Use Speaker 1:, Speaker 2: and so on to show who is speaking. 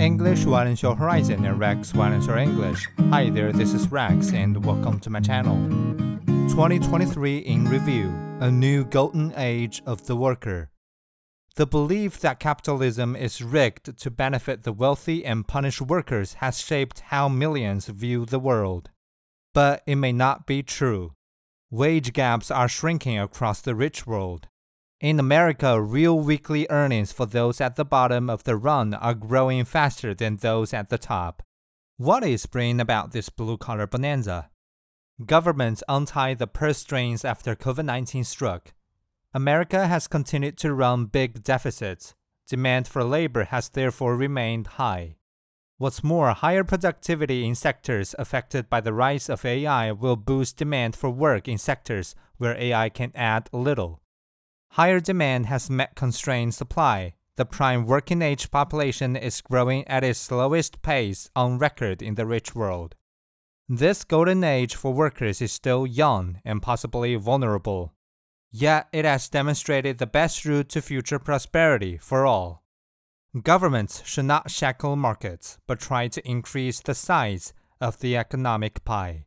Speaker 1: English widens your horizon and Rex widens your English. Hi there, this is Rex and welcome to my channel. 2023 in review, a new golden age of the worker. The belief that capitalism is rigged to benefit the wealthy and punish workers has shaped how millions view the world. But it may not be true. Wage gaps are shrinking across the rich world. In America, real weekly earnings for those at the bottom of the run are growing faster than those at the top. What is bringing about this blue collar bonanza? Governments untie the purse strings after COVID 19 struck. America has continued to run big deficits. Demand for labor has therefore remained high. What's more, higher productivity in sectors affected by the rise of AI will boost demand for work in sectors where AI can add little. Higher demand has met constrained supply. The prime working age population is growing at its slowest pace on record in the rich world. This golden age for workers is still young and possibly vulnerable. Yet it has demonstrated the best route to future prosperity for all. Governments should not shackle markets, but try to increase the size of the economic pie.